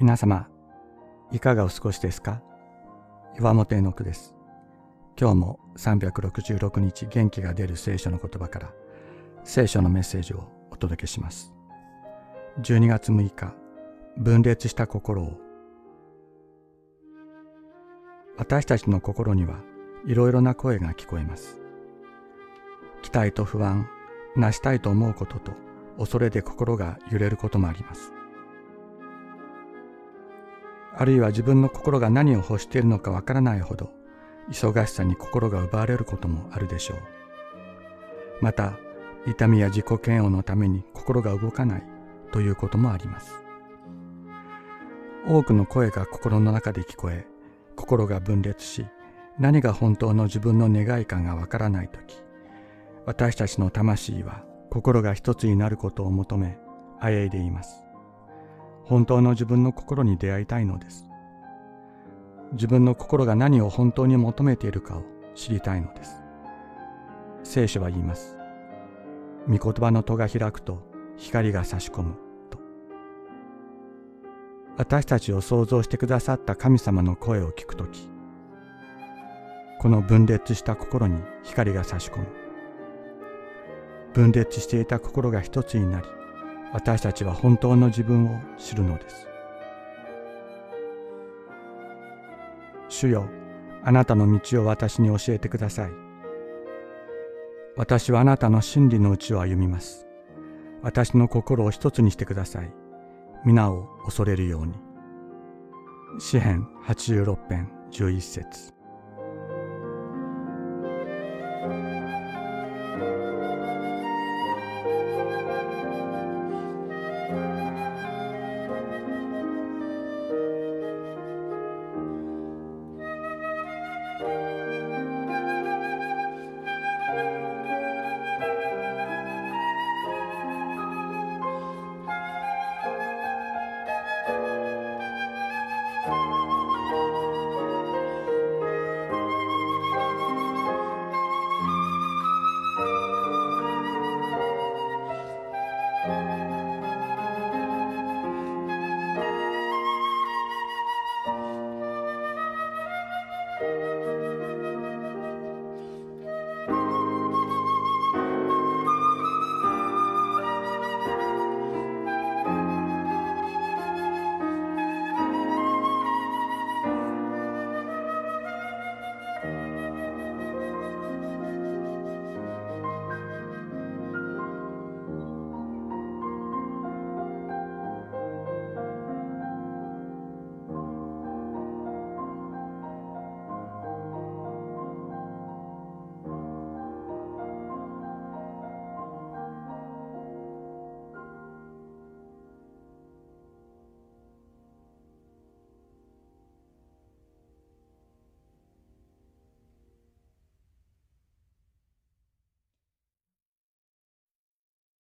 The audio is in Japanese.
皆様、いかがお過ごしですか？岩本絵の句です。今日も366日元気が出る聖書の言葉から聖書のメッセージをお届けします。12月6日、分裂した心を私たちの心にはいろいろな声が聞こえます。期待と不安、成したいと思うことと恐れで心が揺れることもあります。あるいは自分の心が何を欲しているのかわからないほど忙しさに心が奪われることもあるでしょう。また、痛みや自己嫌悪のために心が動かないということもあります。多くの声が心の中で聞こえ、心が分裂し、何が本当の自分の願いかがわからないとき、私たちの魂は心が一つになることを求め、あえいでいます。本当の自分の心に出会いたいのです。自分の心が何を本当に求めているかを知りたいのです。聖書は言います。御言葉の戸が開くと光が差し込むと。私たちを創造してくださった神様の声を聞くとき、この分裂した心に光が差し込む。分裂していた心が一つになり、私たちは本当の自分を知るのです。主よ、あなたの道を私に教えてください。私はあなたの真理のうちを歩みます。私の心を一つにしてください。皆を恐れるように。詩編86編11節